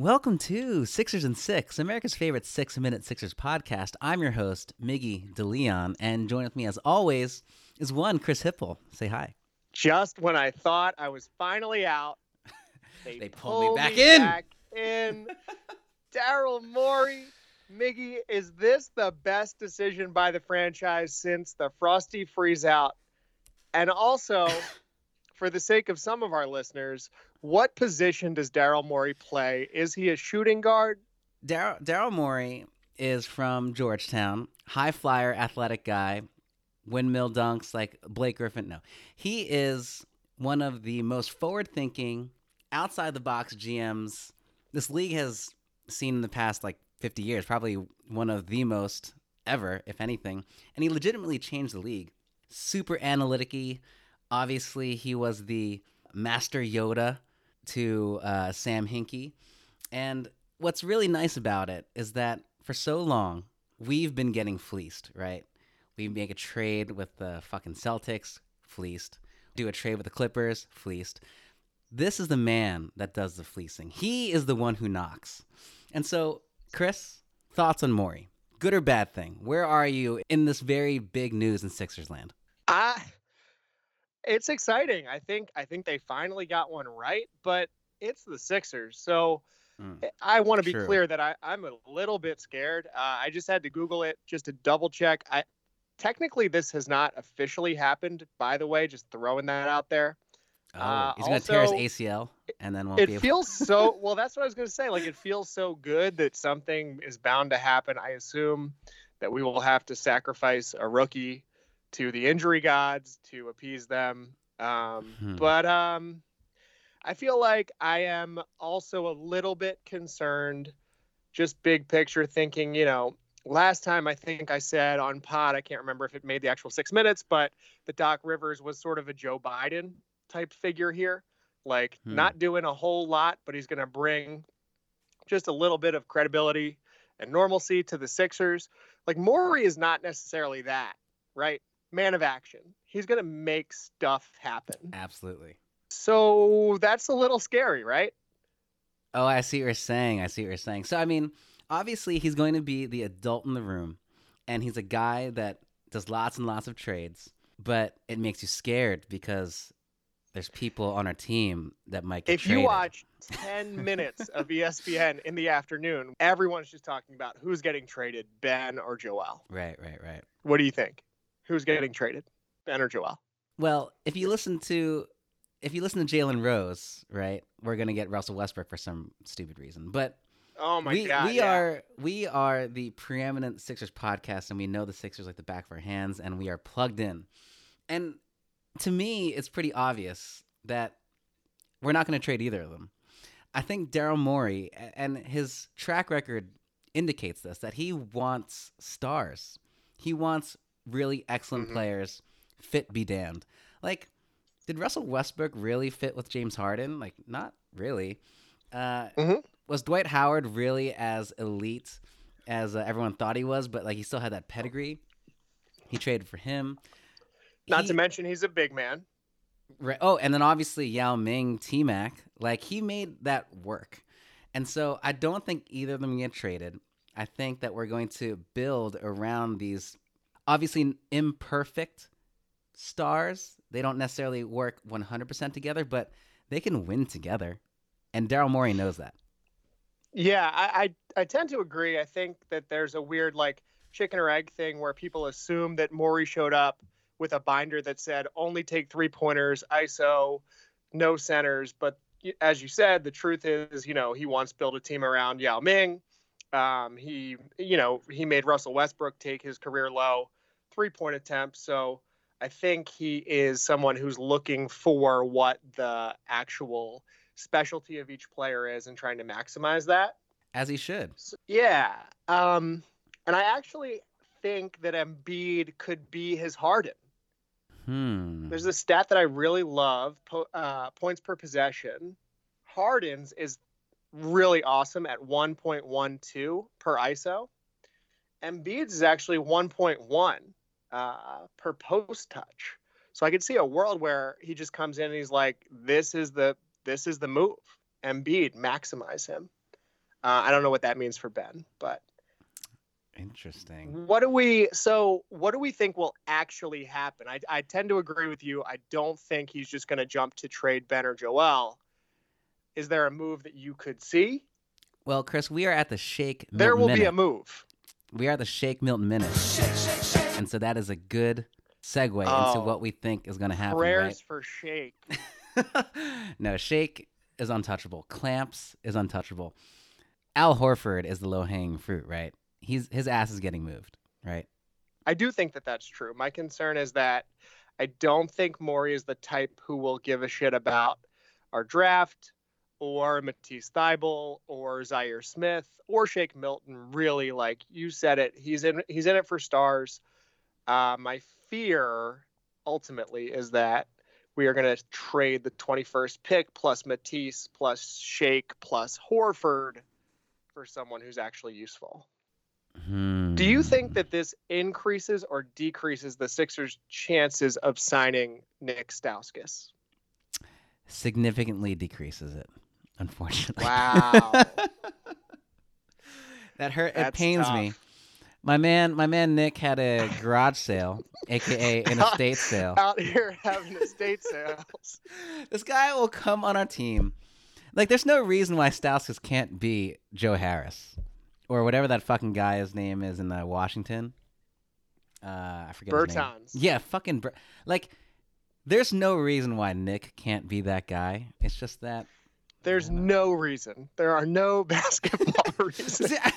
Welcome to Sixers and Six, America's favorite six minute Sixers podcast. I'm your host, Miggy DeLeon, and join with me as always is one, Chris Hipple. Say hi. Just when I thought I was finally out, they, they pulled, pulled me back me in. Back in. Daryl Morey. Miggy, is this the best decision by the franchise since the Frosty freeze out? And also, for the sake of some of our listeners, what position does Daryl Morey play? Is he a shooting guard? Daryl Morey is from Georgetown, high flyer, athletic guy, windmill dunks like Blake Griffin. No, he is one of the most forward thinking, outside the box GMs this league has seen in the past like 50 years, probably one of the most ever, if anything. And he legitimately changed the league. Super analytic Obviously, he was the master Yoda to uh, Sam Hinkie. And what's really nice about it is that for so long, we've been getting fleeced, right? We make a trade with the fucking Celtics, fleeced. Do a trade with the Clippers, fleeced. This is the man that does the fleecing. He is the one who knocks. And so, Chris, thoughts on Morey? Good or bad thing? Where are you in this very big news in Sixers land? Uh, it's exciting. I think I think they finally got one right, but it's the Sixers. So mm, I want to be true. clear that I, I'm a little bit scared. Uh, I just had to Google it just to double check. I technically this has not officially happened, by the way, just throwing that out there. Oh, uh, he's gonna tear his ACL, and then won't it be able... feels so. Well, that's what I was gonna say. Like it feels so good that something is bound to happen. I assume that we will have to sacrifice a rookie to the injury gods to appease them. Um, hmm. But um, I feel like I am also a little bit concerned, just big picture thinking. You know, last time I think I said on pod, I can't remember if it made the actual six minutes, but that Doc Rivers was sort of a Joe Biden type figure here. Like hmm. not doing a whole lot, but he's going to bring just a little bit of credibility and normalcy to the Sixers. Like Morey is not necessarily that, right? Man of action. He's going to make stuff happen. Absolutely. So that's a little scary, right? Oh, I see what you're saying. I see what you're saying. So, I mean, obviously, he's going to be the adult in the room, and he's a guy that does lots and lots of trades, but it makes you scared because there's people on our team that might get If traded. you watch 10 minutes of ESPN in the afternoon, everyone's just talking about who's getting traded, Ben or Joel. Right, right, right. What do you think? Who's getting traded, Ben or Joel? Well, if you listen to if you listen to Jalen Rose, right, we're gonna get Russell Westbrook for some stupid reason. But oh my we, god, we yeah. are we are the preeminent Sixers podcast, and we know the Sixers like the back of our hands, and we are plugged in. And to me, it's pretty obvious that we're not going to trade either of them. I think Daryl Morey and his track record indicates this that he wants stars. He wants really excellent mm-hmm. players. Fit be damned. Like, did Russell Westbrook really fit with James Harden? Like, not really. Uh, mm-hmm. Was Dwight Howard really as elite as uh, everyone thought he was? But like, he still had that pedigree. He traded for him. Not he, to mention he's a big man. Right. Oh, and then obviously Yao Ming, T Mac, like he made that work. And so I don't think either of them get traded. I think that we're going to build around these obviously imperfect stars. They don't necessarily work 100% together, but they can win together. And Daryl Morey knows that. Yeah, I, I, I tend to agree. I think that there's a weird like chicken or egg thing where people assume that Morey showed up with a binder that said only take three pointers, ISO, no centers. But as you said, the truth is, you know, he wants to build a team around Yao Ming. Um, he, you know, he made Russell Westbrook take his career low three point attempts. So I think he is someone who's looking for what the actual specialty of each player is and trying to maximize that. As he should. So, yeah. Um, and I actually think that Embiid could be his Harden. Hmm. There's a stat that I really love po- uh, points per possession. Harden's is really awesome at 1.12 per ISO. Embiid's is actually 1.1 uh, per post touch. So I could see a world where he just comes in and he's like, "This is the this is the move." Embiid, maximize him. Uh, I don't know what that means for Ben, but Interesting. what do we? So what do we think will actually happen? I, I tend to agree with you. I don't think he's just going to jump to trade Ben or Joel. Is there a move that you could see? Well, Chris, we are at the Shake Milton There will minute. be a move. We are the Shake Milton minute, and so that is a good segue into Oh. what we think is going to happen. Prayers for Shake. Right? no, Shake is untouchable. Clamps is untouchable. Al Horford is the low hanging fruit, right? He's his ass is getting moved, right? I do think that that's true. My concern is that I don't think Morey is the type who will give a shit about our draft or Matisse Thybulle or Zhaire Smith or Shake Milton. Really, like you said it, he's in he's in it for stars. Uh, my fear ultimately is that we are going to trade the 21st pick plus Matisse plus Shake plus Horford for someone who's actually useful. Do you think Hmm. that this increases or decreases the Sixers' chances of signing Nick Stauskas? significantly decreases it? Unfortunately. Wow. that hurt. it That's pains me. My man, my man Nick had a garage sale, aka an estate sale. Out here having estate sales. this guy will come on our team. Like, there's no reason why Stauskas can't be Joe Harris or whatever that fucking guy's name is in uh, Washington. Uh, I forget his name. Bertans. Yeah, fucking like. There's no reason why Nick can't be that guy. It's just that. There's no reason. There are no basketball reasons. See, I-